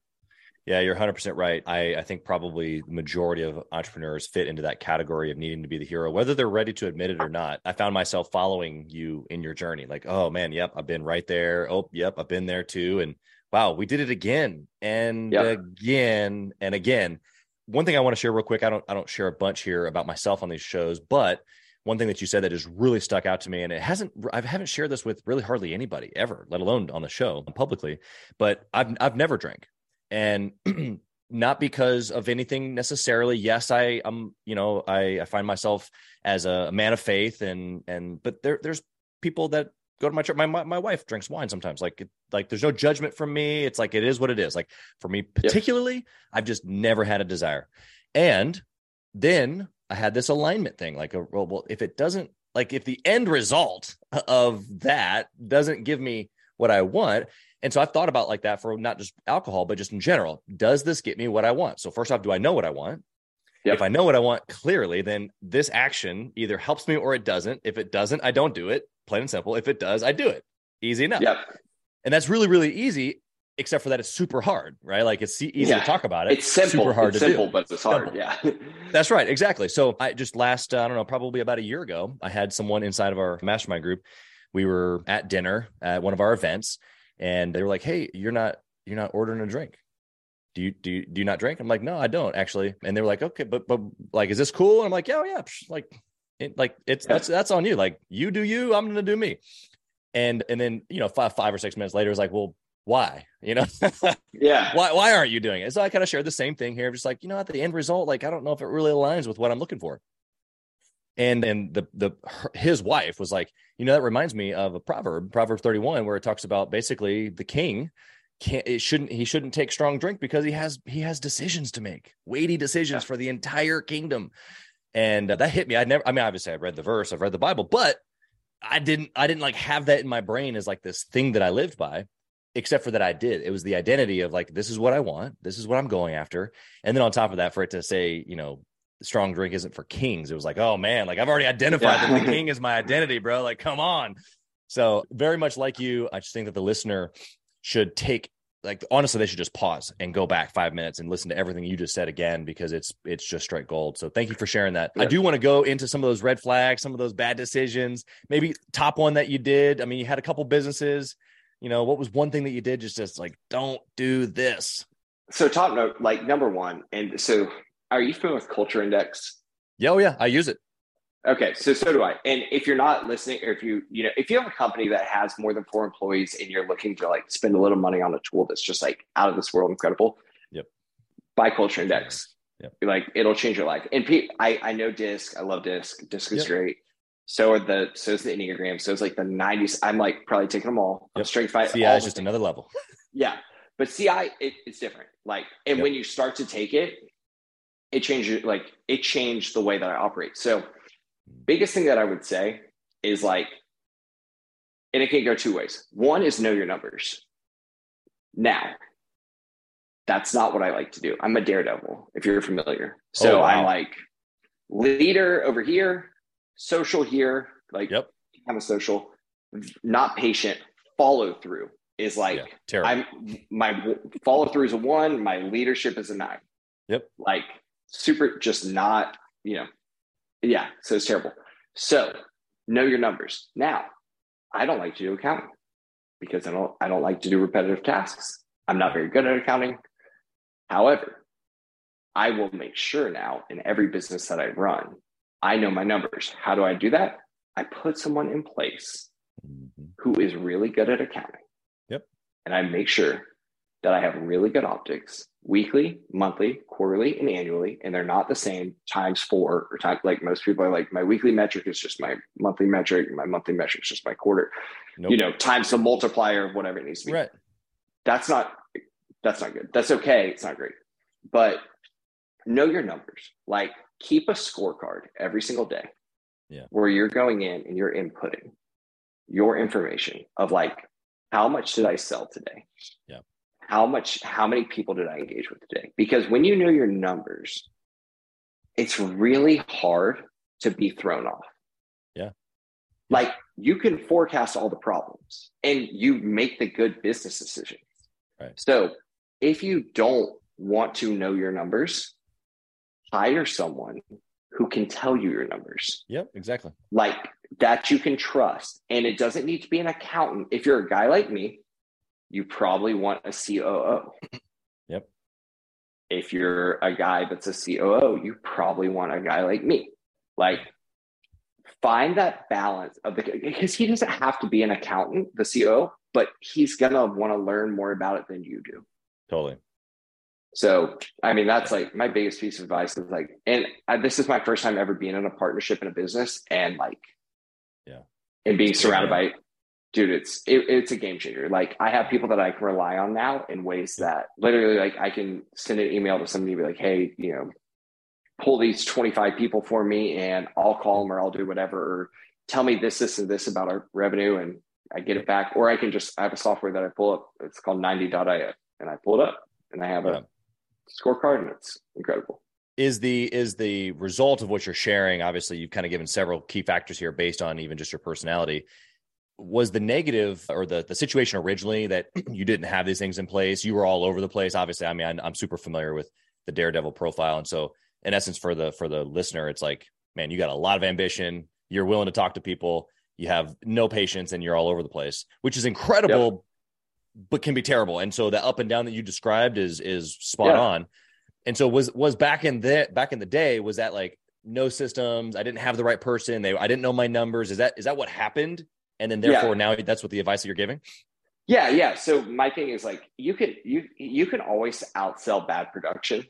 Yeah, you're 100% right. I, I think probably the majority of entrepreneurs fit into that category of needing to be the hero, whether they're ready to admit it or not. I found myself following you in your journey. Like, oh man, yep, I've been right there. Oh, yep, I've been there too. And wow, we did it again and yep. again and again. One thing I want to share real quick. I don't I don't share a bunch here about myself on these shows, but one thing that you said that has really stuck out to me, and it hasn't I haven't shared this with really hardly anybody ever, let alone on the show publicly. But I've I've never drank and (clears throat) not because of anything necessarily yes i i'm you know i i find myself as a, man of faith and and but there there's people that go to my church my, my, my wife drinks wine sometimes like it, like there's no judgment from me it's like it is what it is like for me particularly yep. i've just never had a desire and then i had this alignment thing like a, well, well if it doesn't like if the end result (laughs) of that doesn't give me what i want and so I've thought about like that for not just alcohol, but just in general. Does this get me what I want? So first off, do I know what I want? Yep. If I know what I want clearly, then this action either helps me or it doesn't. If it doesn't, I don't do it. Plain and simple. If it does, I do it. Easy enough. Yep. And that's really, really easy, except for that it's super hard, right? Like it's easy yeah. to talk about it. It's simple, super hard it's to simple, do. but it's hard. Yeah. (laughs) that's right. Exactly. So I just last, uh, I don't know, probably about a year ago, I had someone inside of our mastermind group. We were at dinner at one of our events and they were like, "Hey, you're not you're not ordering a drink. Do you do you, do you not drink?" I'm like, "No, I don't actually." And they were like, "Okay, but but like, is this cool?" And I'm like, "Yeah, oh, yeah, like, it, like it's that's that's on you. Like, you do you, I'm gonna do me." And and then you know five five or six minutes later, it's like, "Well, why?" You know, (laughs) yeah. Why why aren't you doing it? So I kind of shared the same thing here. I'm just like, you know, at the end result, like, I don't know if it really aligns with what I'm looking for and and the the his wife was like you know that reminds me of a proverb proverb 31 where it talks about basically the king can't it shouldn't he shouldn't take strong drink because he has he has decisions to make weighty decisions yeah. for the entire kingdom and uh, that hit me i never i mean obviously i've read the verse i've read the bible but i didn't i didn't like have that in my brain as like this thing that i lived by except for that i did it was the identity of like this is what i want this is what i'm going after and then on top of that for it to say you know strong drink isn't for kings. It was like, oh man, like I've already identified yeah. that the (laughs) king is my identity, bro. Like, come on. So very much like you, I just think that the listener should take like honestly, they should just pause and go back five minutes and listen to everything you just said again because it's it's just straight gold. So thank you for sharing that. Yeah. I do want to go into some of those red flags, some of those bad decisions. Maybe top one that you did. I mean, you had a couple businesses. You know, what was one thing that you did? Just just like don't do this. So top note, like number one, and so are you familiar with Culture Index? Yeah, oh yeah, I use it. Okay, so so do I. And if you're not listening, or if you you know if you have a company that has more than four employees and you're looking to like spend a little money on a tool that's just like out of this world incredible, yep. Buy Culture Index. Yep. Like it'll change your life. And Pete, I I know Disc. I love Disc. Disc is yep. great. So are the so is the Enneagram. So it's like the 90s. I'm like probably taking them all. Yep. Strength fight. CI is just another level. (laughs) yeah. But CI, it, it's different. Like, and yep. when you start to take it, it changed like it changed the way that I operate. So biggest thing that I would say is like, and it can go two ways. One is know your numbers. Now, that's not what I like to do. I'm a daredevil, if you're familiar. Oh, so oh, wow. I'm like leader over here, social here, like yep. I'm a social, not patient, follow through. is like Yeah, terrible. I'm my follow through is a one, my leadership is a nine. Yep. Like super, just not, you know, yeah. So it's terrible. So know your numbers. Now, I don't like to do accounting because I don't I don't like to do repetitive tasks. I'm not very good at accounting. However, I will make sure now in every business that I run, I know my numbers. How do I do that? I put someone in place Mhm. who is really good at accounting. Yep. And I make sure that I have really good optics weekly, monthly, quarterly, and annually. And they're not the same times four or time like most people are like, my weekly metric is just my monthly metric, my monthly metric is just my quarter, Nope. you know, times the multiplier of whatever it needs to be. right. That's not that's not good. That's okay. It's not great. But know your numbers. Like keep a scorecard every single day. Yeah. Where you're going in and you're inputting your information of like how much did I sell today? Yeah. How much how many people did I engage with today? Because when you know your numbers, it's really hard to be thrown off. Yeah. Like you can forecast all the problems and you make the good business decisions. Right. So if you don't want to know your numbers, hire someone who can tell you your numbers, Yep. Exactly. like that you can trust. And it doesn't need to be an accountant. If you're a guy like me, you probably want a COO. Yep. If you're a guy that's a COO, you probably want a guy like me. Like find that balance of the because he doesn't have to be an accountant, the COO, but he's gonna want to learn more about it than you do. Totally. So, I mean, that's like my biggest piece of advice is like, and I, this is my first time ever being in a partnership in a business and like, Yeah. and being surrounded big, by, dude, it's, it, it's a game changer. Like I have people that I can rely on now in ways that literally like I can send an email to somebody and be like, Hey, you know, pull these 25 people for me and I'll call them or I'll do whatever, or tell me this, this, and this about our revenue. And I get it back, or I can just, I have a software that I pull up. It's called Ninety.io and I pull it up and I have a, Yeah. scorecard and it's incredible. is the is the result of what you're sharing obviously you've kind of given several key factors here based on even just your personality was the negative or the the situation originally that (clears throat) you didn't have these things in place. You were all over the place. Obviously i mean I'm, I'm super familiar with the daredevil profile. And so in essence for the for the listener it's like man you got a lot of ambition. You're willing to talk to people. You have no patience and you're all over the place which is incredible but can be terrible. And so the up and down that you described is is spot Yeah. on. And so was was back in the back in the day was that like no systems? I didn't have the right person. They i didn't know my numbers. Is that is that what happened and then Yeah. therefore now that's what the advice that you're giving Yeah, yeah. So my thing is like you can you you can always outsell bad production.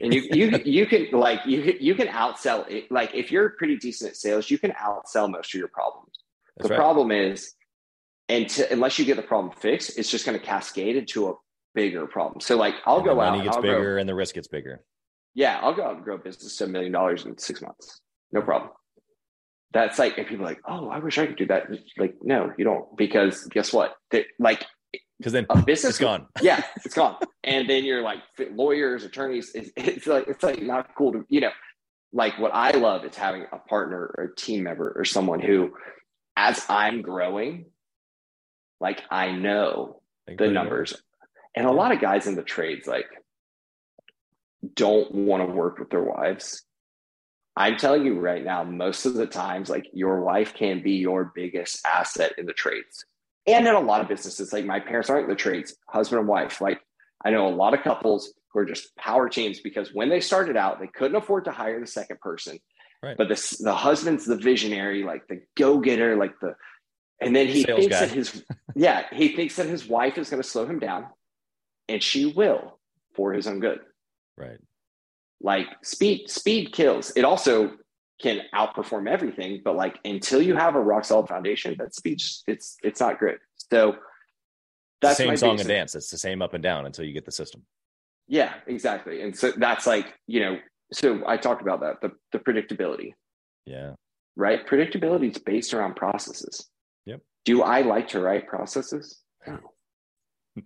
And you you (laughs) you can like you you can outsell it like if you're pretty decent at sales, you can outsell most of your problems. that's the right problem is and to, unless you get the problem fixed, it's just going to cascade into a bigger problem. So like I'll And go out money and gets I'll bigger grow, and the risk gets bigger yeah, I'll go out and grow a business to a million dollars in six months. No problem. That's like, and people are like, oh, I wish I could do that. Like, no, you don't, because guess what? They, like because then a business it's gone (laughs) yeah, it's gone. and then you're like lawyers, attorneys. It's, it's like it's like not cool to you know. Like what I love is having a partner or a team member or someone who, as I'm growing, like I know Like, the numbers, and a lot of guys in the trades like don't want to work with their wives. I'm telling you right now, most of the times, like your wife can be your biggest asset in the trades. And in a lot of businesses, like my parents aren't in the trades, husband and wife. Like I know a lot of couples who are just power teams because when they started out, they couldn't afford to hire the second person. Right. But the, the husband's the visionary, like the go getter, like the, and then he Sales thinks guy. that his, yeah, he thinks that his wife is going to slow him down and she will for his own good right like speed speed kills. It also can outperform everything but like until you have a rock solid foundation that just it's it's not good. So that's same song and dance. It's the same up and down until you get the system. Yeah exactly. And so that's like you know so i talked about that the, the predictability. Yeah. Right? Predictability is based around processes. Yep. do i like to write processes? No. (laughs)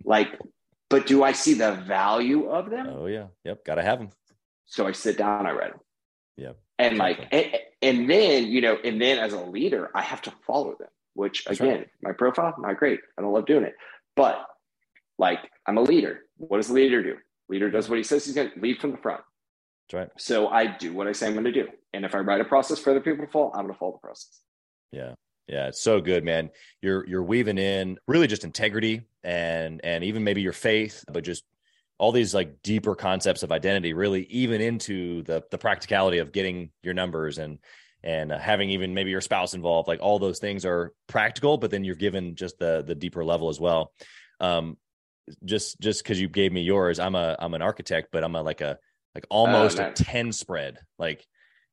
Like but do i see the value of them? Oh yeah. Yep. Gotta have them So I sit down, I read them. Yep. And like, and, and then, you know, and then as a leader, I have to follow them, which That's again, my profile, not great. I don't love doing it. But like I'm a leader. What does the leader do? Leader does what he says he's going to lead from the front. That's right. So I do what I say I'm going to do. And if I write a process for other people to follow, I'm going to follow the process. Yeah. Yeah, it's so good, man. You're you're weaving in really just integrity and and even maybe your faith, but just all these like deeper concepts of identity, really even into the the practicality of getting your numbers and and uh, having even maybe your spouse involved. Like all those things are practical, but then you're given just the the deeper level as well. Um, just just because you gave me yours, I'm a I'm an architect, but I'm a like a like almost oh, nice. a ten spread, like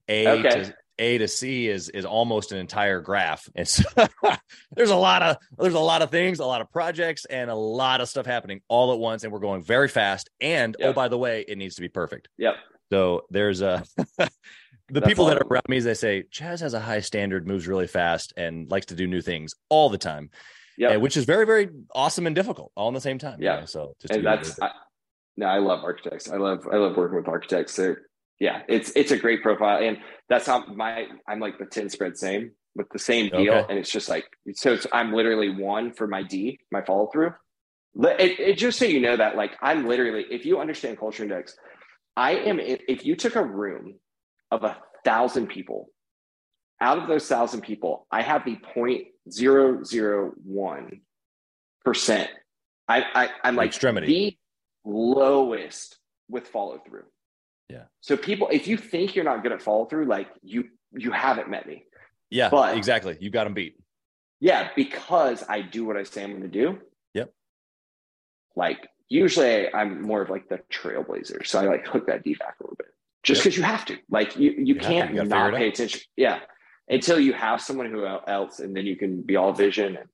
a okay. to a to C is is almost an entire graph. And so (laughs) there's a lot of there's a lot of things, a lot of projects, and a lot of stuff happening all at once, and we're going very fast. And oh, yep. oh, by the way, it needs to be perfect. Yep. So there's uh, a (laughs) the That's people that are around me, they say Chaz has a high standard, moves really fast, and likes to do new things all the time. Yeah, which is very very awesome and difficult all in the same time. Yeah. You know? So just and that's I, no, I love architects. I love I love working with architects. They're yeah, it's it's a great profile, and that's how my I'm like the ten spread same with the same deal, okay. and it's just like so. It's, I'm literally one for my D, my follow through. It, it, just so you know that like I'm literally, if you understand culture index, I am. If you took a room of a thousand people, out of those thousand people, I have the point zero zero one percent. I, I I'm like extremity the lowest with follow through. Yeah. So people, if you think you're not good at follow through, like you you haven't met me. Yeah. But exactly. You got them beat. Yeah, because I do what I say I'm going to do. Yep. Like usually I'm more of like the trailblazer, so I like hook that D back a little bit, just because yep. you have to. Like you you, you can't you not pay attention. Yeah. Until you have someone who else, and then you can be all vision and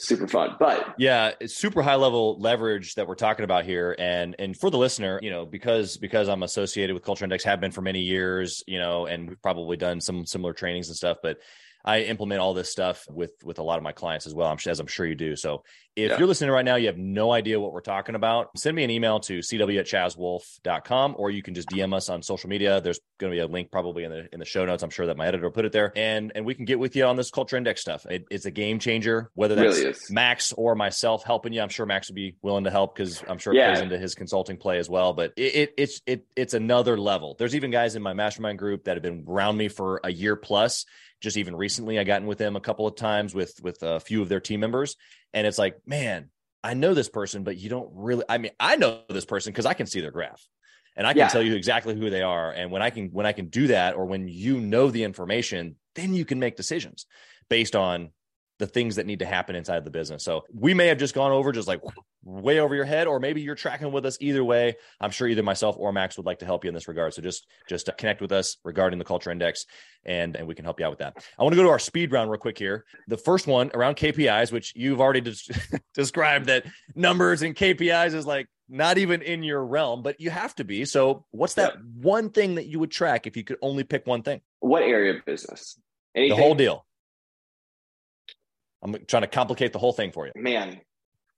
super fun. But yeah, it's super high level leverage that we're talking about here. And and for the listener, you know, because because I'm associated with Culture Index, have been for many years, you know, and we've probably done some similar trainings and stuff. But I implement all this stuff with with a lot of my clients as well. I'm as I'm sure you do. So if yeah. you're listening right now, you have no idea what we're talking about, send me an email to cw at chazwolfe.com or you can just DM us on social media. There's going to be a link probably in the in the show notes. I'm sure that my editor put it there, and and we can get with you on this culture index stuff. It, it's a game changer. Whether that's really Max or myself helping you, I'm sure Max would be willing to help because I'm sure it yeah. plays into his consulting play as well. But it, it it's it it's another level. There's even guys in my mastermind group that have been around me for a year plus just even recently i gotten with them a couple of times with with a few of their team members. And it's like man i know this person but you don't really i mean i know this person because i can see their graph. And i can yeah. tell you exactly who they are. And when i can when i can do that or when you know the information then you can make decisions based on the things that need to happen inside of the business. So we may have just gone over just like way over your head, or maybe you're tracking with us either way. I'm sure either myself or Max would like to help you in this regard. So just just connect with us regarding the culture index and and we can help you out with that. I want to go to our speed round real quick here. The first one around KPIs, which you've already des- (laughs) described that numbers and KPIs is like not even in your realm, but you have to be. So what's that one thing that you would track if you could only pick one thing? What area of business? Anything? The whole deal. I'm trying to complicate the whole thing for you. Man,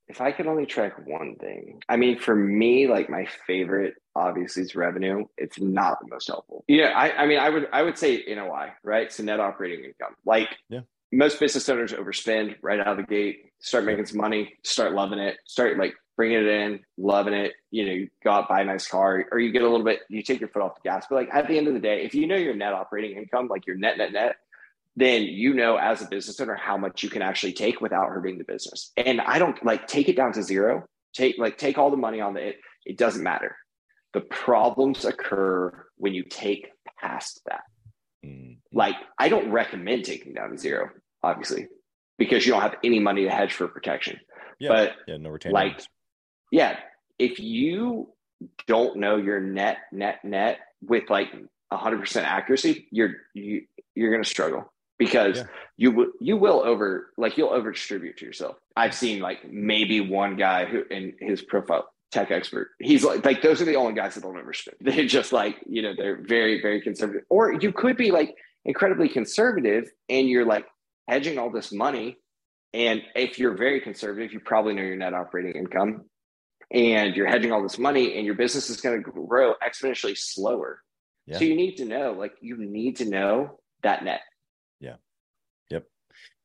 if I could only track one thing, I mean, for me, like my favorite obviously is revenue. It's not the most helpful. Yeah, I, I mean, I would I would say NOI, right? So net operating income. Like yeah. most business owners overspend right out of the gate, start making some money, start loving it, start like bringing it in, loving it. You know, you go out buy a nice car, or you get a little bit, you take your foot off the gas. But like at the end of the day, if you know your net operating income, like your net net net, then you know as a business owner how much you can actually take without hurting the business. And I don't like take it down to zero. Take like take all the money on the it. It doesn't matter. The problems occur when you take past that. Mm-hmm. Like I don't recommend taking down to zero, obviously, because you don't have any money to hedge for protection. Yeah. But yeah, no retention. Like, yeah, if you don't know your net net net with like 100% accuracy, you're you you're going to struggle because yeah. you will you will over like you'll over distribute to yourself. I've seen like maybe one guy who in his profile tech expert. He's like like those are the only guys that don't overspend. (laughs) They're just like you know they're very very conservative. Or you could be like incredibly conservative and you're like hedging all this money. And if you're very conservative, you probably know your net operating income, and you're hedging all this money, and your business is going to grow exponentially slower. Yeah. So you need to know, like, you need to know that net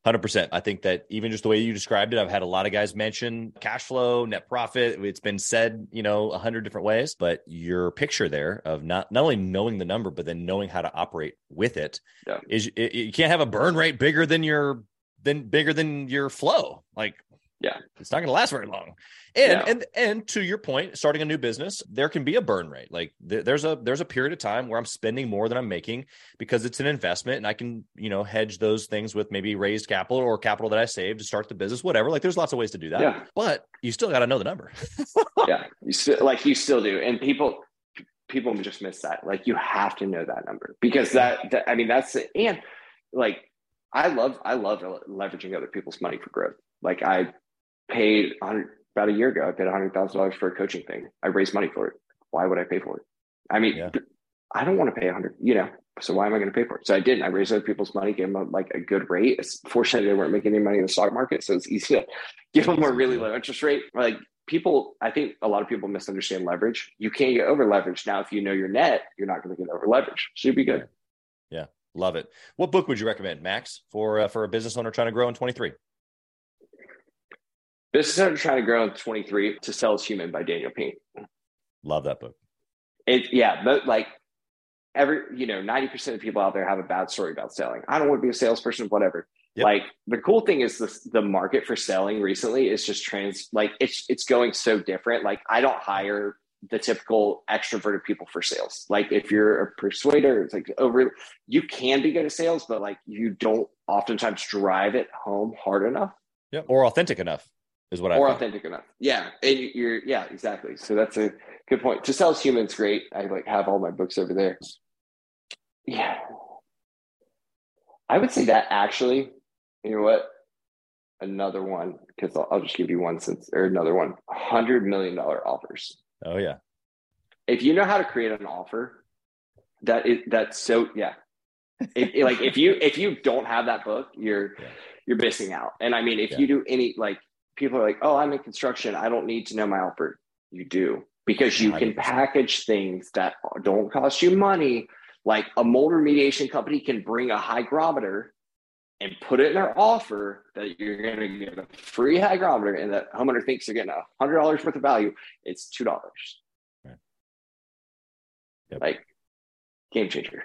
Hundred percent. I think that even just the way you described it, I've had a lot of guys mention cash flow, net profit. It's been said, you know, a hundred different ways. But your picture there of not not only knowing the number, but then knowing how to operate with it yeah. is it, you can't have a burn rate bigger than your than bigger than your flow. Like yeah, it's not going to last very long. And and and to your point, starting a new business, there can be a burn rate. Like th- there's a there's a period of time where I'm spending more than I'm making because it's an investment, and I can you know hedge those things with maybe raised capital or capital that I saved to start the business, whatever. Like there's lots of ways to do that. Yeah. But you still got to know the number. (laughs) yeah, you still like you still do, and people people just miss that. Like you have to know that number because that, that I mean that's and like I love I love leveraging other people's money for growth. Like I paid about a year ago. I paid hundred thousand dollars for a coaching thing. I raised money for it. Why would I pay for it? I mean, yeah. I don't want to pay a hundred. You know, so why am I going to pay for it? So I didn't. I raised other people's money, gave them a, like a good rate. It's, Fortunately, they weren't making any money in the stock market, so it's easy to (laughs) give them a really low interest rate. Like people, I think a lot of people misunderstand leverage. You can't get over leverage. Now, if you know your net, you're not going to get over leverage. Should be good. Yeah, love it. What book would you recommend, Max, for uh, for a business owner trying to grow in 23? Business Owner Trying to Grow in 23 to Sell Is Human by Daniel Pink. Love that book. It, yeah, but like every, you know, 90% of people out there have a bad story about selling. I don't want to be a salesperson, whatever. Yep. Like the cool thing is the, the market for selling recently is just trans, like it's, it's going so different. Like I don't hire the typical extroverted people for sales. Like if you're a persuader, it's like over, you can be good at sales, but like you don't oftentimes drive it home hard enough. Yeah. Or authentic enough is what I or authentic enough. Yeah, and you're yeah exactly. So that's a good point. To Sell Is Human, great. I like have all my books over there. Yeah, I would say that actually. You know what? Another one because I'll, I'll, just give you one since or another one. Hundred million dollar offers. Oh yeah. If you know how to create an offer, that is that's so yeah. if, like if you if you don't have that book, you're (laughs) yeah. you're missing out. And I mean, if yeah. you do any like people are like, oh, I'm in construction. I don't need to know my offer. You do because you 100%. can package things that don't cost you money. Like a mold remediation company can bring a hygrometer and put it in their offer that you're going to get a free hygrometer and that homeowner thinks they're getting a hundred dollars worth of value. It's two dollars. Right. Yep. Like game changer.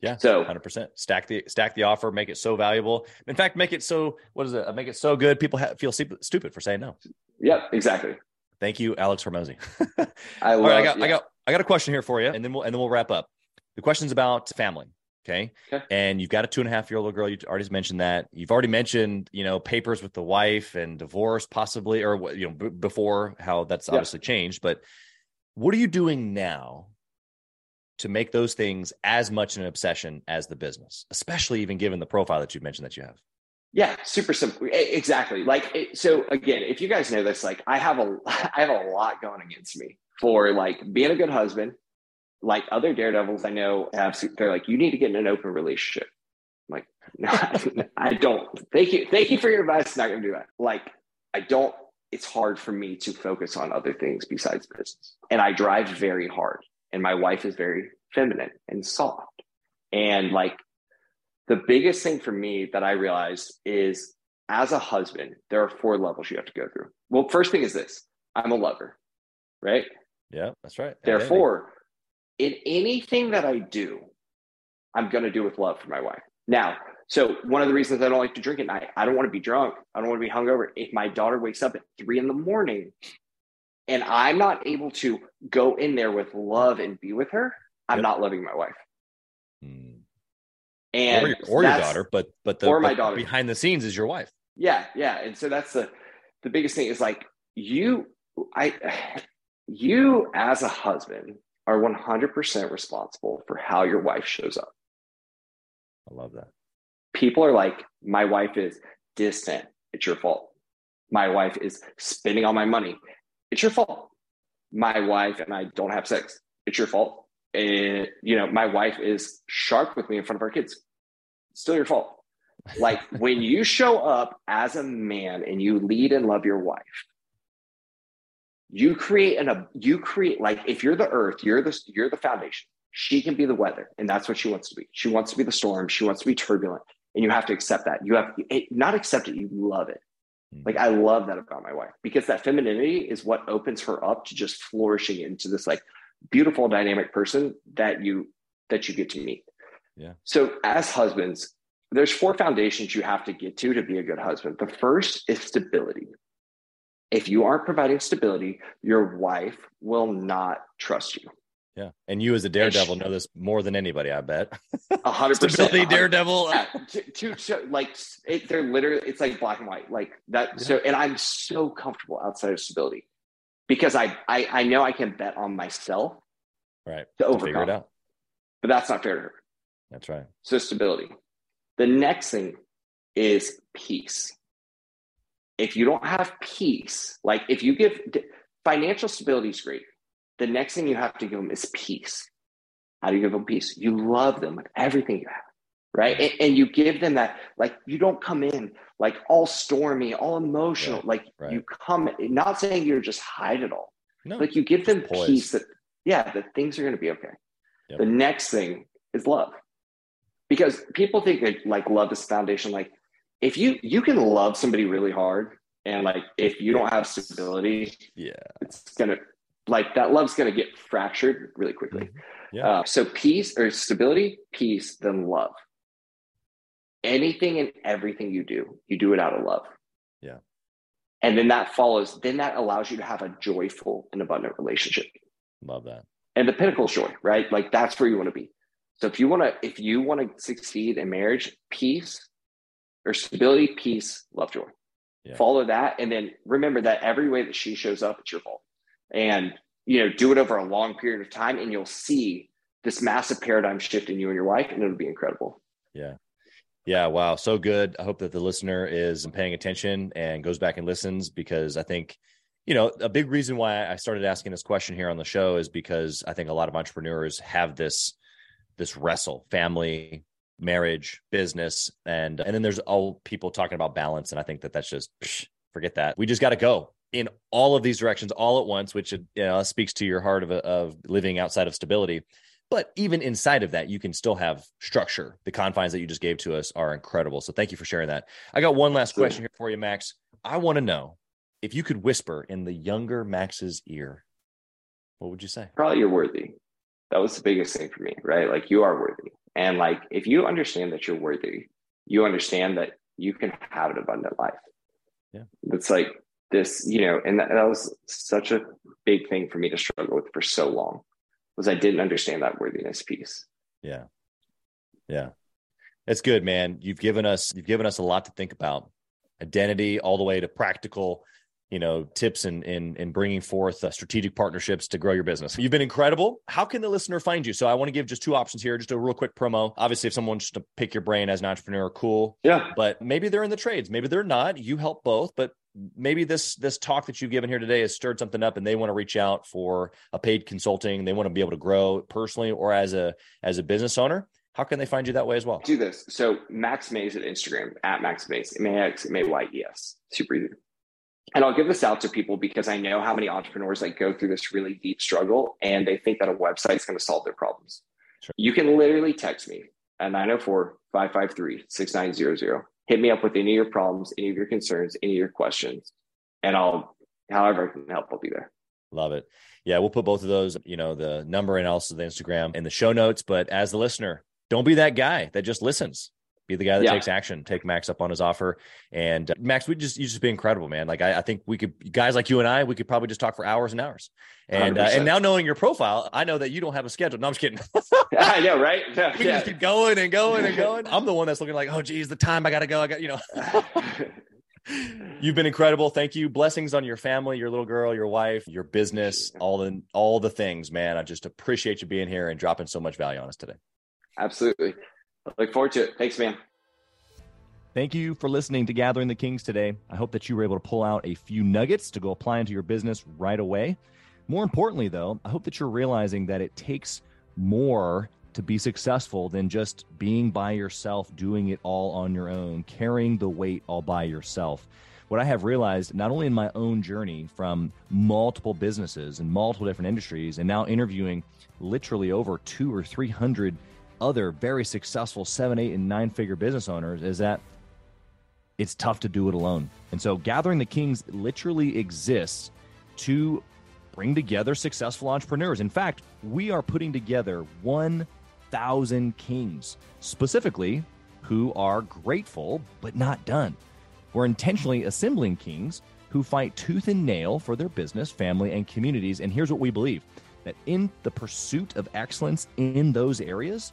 Yeah. So 100% stack the stack the offer, make it so valuable. In fact, make it so what is it? Uh, make it so good people ha- feel stupid for saying no. Yep, exactly. Thank you, Alex Hormozi. (laughs) I love, I got yeah. I got I got a question here for you, and then we'll and then we'll wrap up. The question's about family. Okay? okay. And you've got a two and a half year old girl. You already mentioned that. You've already mentioned, you know, papers with the wife and divorce possibly, or you know, b- before how that's obviously changed. But what are you doing now to make those things as much an obsession as the business, especially even given the profile that you mentioned that you have? Yeah, super simple. Exactly. Like so again, if you guys know this, like I have a (laughs) I have a lot going against me for like being a good husband. Like other daredevils I know have they're like, you need to get in an open relationship. I'm like, (laughs) no, I don't. Thank you. Thank you for your advice. Not gonna do that. Like, I don't it's hard for me to focus on other things besides business. And I drive very hard and my wife is very feminine and soft. And like the biggest thing for me that I realized is as a husband, there are four levels you have to go through. Well, first thing is this I'm a lover, right? Yeah, that's right. Therefore, in anything that I do, I'm going to do with love for my wife. Now, so one of the reasons I don't like to drink at night, I don't want to be drunk. I don't want to be hungover. If my daughter wakes up at three in the morning and I'm not able to go in there with love and be with her, I'm yep. not loving my wife. Hmm. And or, your, or your, daughter, but but the or my daughter behind the scenes is your wife. Yeah, yeah, and so that's the the biggest thing is like you, I, you as a husband are 100% responsible for how your wife shows up. I love that. People are like, my wife is distant. It's your fault. My wife is spending all my money. It's your fault. My wife and I don't have sex. It's your fault. And, you know, my wife is sharp with me in front of our kids. still your fault. Like (laughs) when you show up as a man and you lead and love your wife, you create an, you create like if you're the earth, you're the, you're the foundation. She can be the weather. And that's what she wants to be. She wants to be the storm. She wants to be turbulent. and you have to accept that. You have it, not accept it, you love it. Mm-hmm. Like I love that about my wife because that femininity is what opens her up to just flourishing into this like beautiful dynamic person that you that you get to meet. Yeah. So as husbands, there's four foundations you have to get to to be a good husband. The first is stability. If you aren't providing stability, your wife will not trust you. Yeah. And you as a daredevil know this more than anybody, I bet. (laughs) A hundred percent. Stability daredevil. Yeah, to, to, like it, they're literally it's like black and white. Like that. Yeah. So and I'm so comfortable outside of stability because I, I I know I can bet on myself right to overcome. figure it out. But that's not fair to her. That's right. So stability. The next thing is peace. If you don't have peace, like if you give financial stability is great. The next thing you have to give them is peace. How do you give them peace? You love them with everything you have, right? And, and, you give them that, like, you don't come in like all stormy, all emotional. like, right. you come, not saying you're just hide it all. No, like, you give them peace that, yeah, that things are going to be okay. Yep. The next thing is love because people think that like love is foundation like if you you can love somebody really hard and like if you don't have stability yeah it's gonna like that love's gonna get fractured really quickly. Mm-hmm. yeah. Uh, so peace or stability peace then love. Anything and everything you do you do it out of love. Yeah. And then that follows then that allows you to have a joyful and abundant relationship. Love that. And the pinnacle joy right? Like that's where you want to be. So if you want to, if you want to succeed in marriage, peace or stability, peace, love, joy. Yeah. Follow that, and then remember that every way that she shows up, it's your fault. And you know, do it over a long period of time, and you'll see this massive paradigm shift in you and your wife, and it'll be incredible. Yeah. Yeah, wow, so good. I hope that the listener is paying attention and goes back and listens because I think, you know, a big reason why I started asking this question here on the show is because I think a lot of entrepreneurs have this this wrestle family marriage business and and then there's all people talking about balance and i think that that's just psh, forget that we just got to go in all of these directions all at once which uh, you know speaks to your heart of, of living outside of stability but even inside of that you can still have structure the confines that you just gave to us are incredible so thank you for sharing that i got one last question here for you max i want to know if you could whisper in the younger max's ear what would you say probably you're worthy that was the biggest thing for me, right? Like you are worthy. And like if you understand that you're worthy, you understand that you can have an abundant life. Yeah. It's like this, you know, and that, that was such a big thing for me to struggle with for so long was I didn't understand that worthiness piece. Yeah. Yeah. That's good, man. You've given us you've given us a lot to think about. Identity all the way to practical you know tips in in, in bringing forth uh, strategic partnerships to grow your business you've been incredible how can the listener find you so i want to give just two options here just a real quick promo obviously if someone wants to pick your brain as an entrepreneur cool yeah but maybe they're in the trades maybe they're not you help both but maybe this this talk that you've given here today has stirred something up and they want to reach out for a paid consulting they want to be able to grow personally or as a as a business owner how can they find you that way as well? Do this. So Max Mayes at Instagram at Max Mayes, M A X M A Y E S. Super easy and I'll give this out to people because I know how many entrepreneurs like go through this really deep struggle and they think that a website is going to solve their problems. Sure. You can literally text me at 904 553 6900. Hit me up with any of your problems, any of your concerns, any of your questions, and I'll, however I can help, I'll be there. Love it. Yeah, we'll put both of those, you know, the number and also the Instagram in the show notes. But as the listener, don't be that guy that just listens be the guy that yeah. takes action, take Max up on his offer. And uh, Max, we just, you just be incredible, man. Like, I, I, think we could, guys like you and I, we could probably just talk for hours and hours. And, uh, and now knowing your profile, I know that you don't have a schedule. No, I'm just kidding. (laughs) I know, right? Yeah, we yeah. just keep going and going and going. (laughs) I'm the one that's looking like, oh, geez, the time I got to go. I got, you know. (laughs) You've been incredible. Thank you. Blessings on your family, your little girl, your wife, your business, all the all the things, man. I just appreciate you being here and dropping so much value on us today. Absolutely. Look forward to it. Thanks, man. Thank you for listening to Gathering the Kings today. I hope that you were able to pull out a few nuggets to go apply into your business right away. More importantly, though, I hope that you're realizing that it takes more to be successful than just being by yourself, doing it all on your own, carrying the weight all by yourself. What I have realized, not only in my own journey from multiple businesses and multiple different industries, and now interviewing literally over two or 300 other very successful seven, eight, and nine figure business owners is that it's tough to do it alone. And so Gathering the Kings literally exists to bring together successful entrepreneurs. In fact, we are putting together 1,000 kings, specifically who are grateful but not done. We're intentionally assembling kings who fight tooth and nail for their business, family, and communities. And here's what we believe that in the pursuit of excellence in those areas,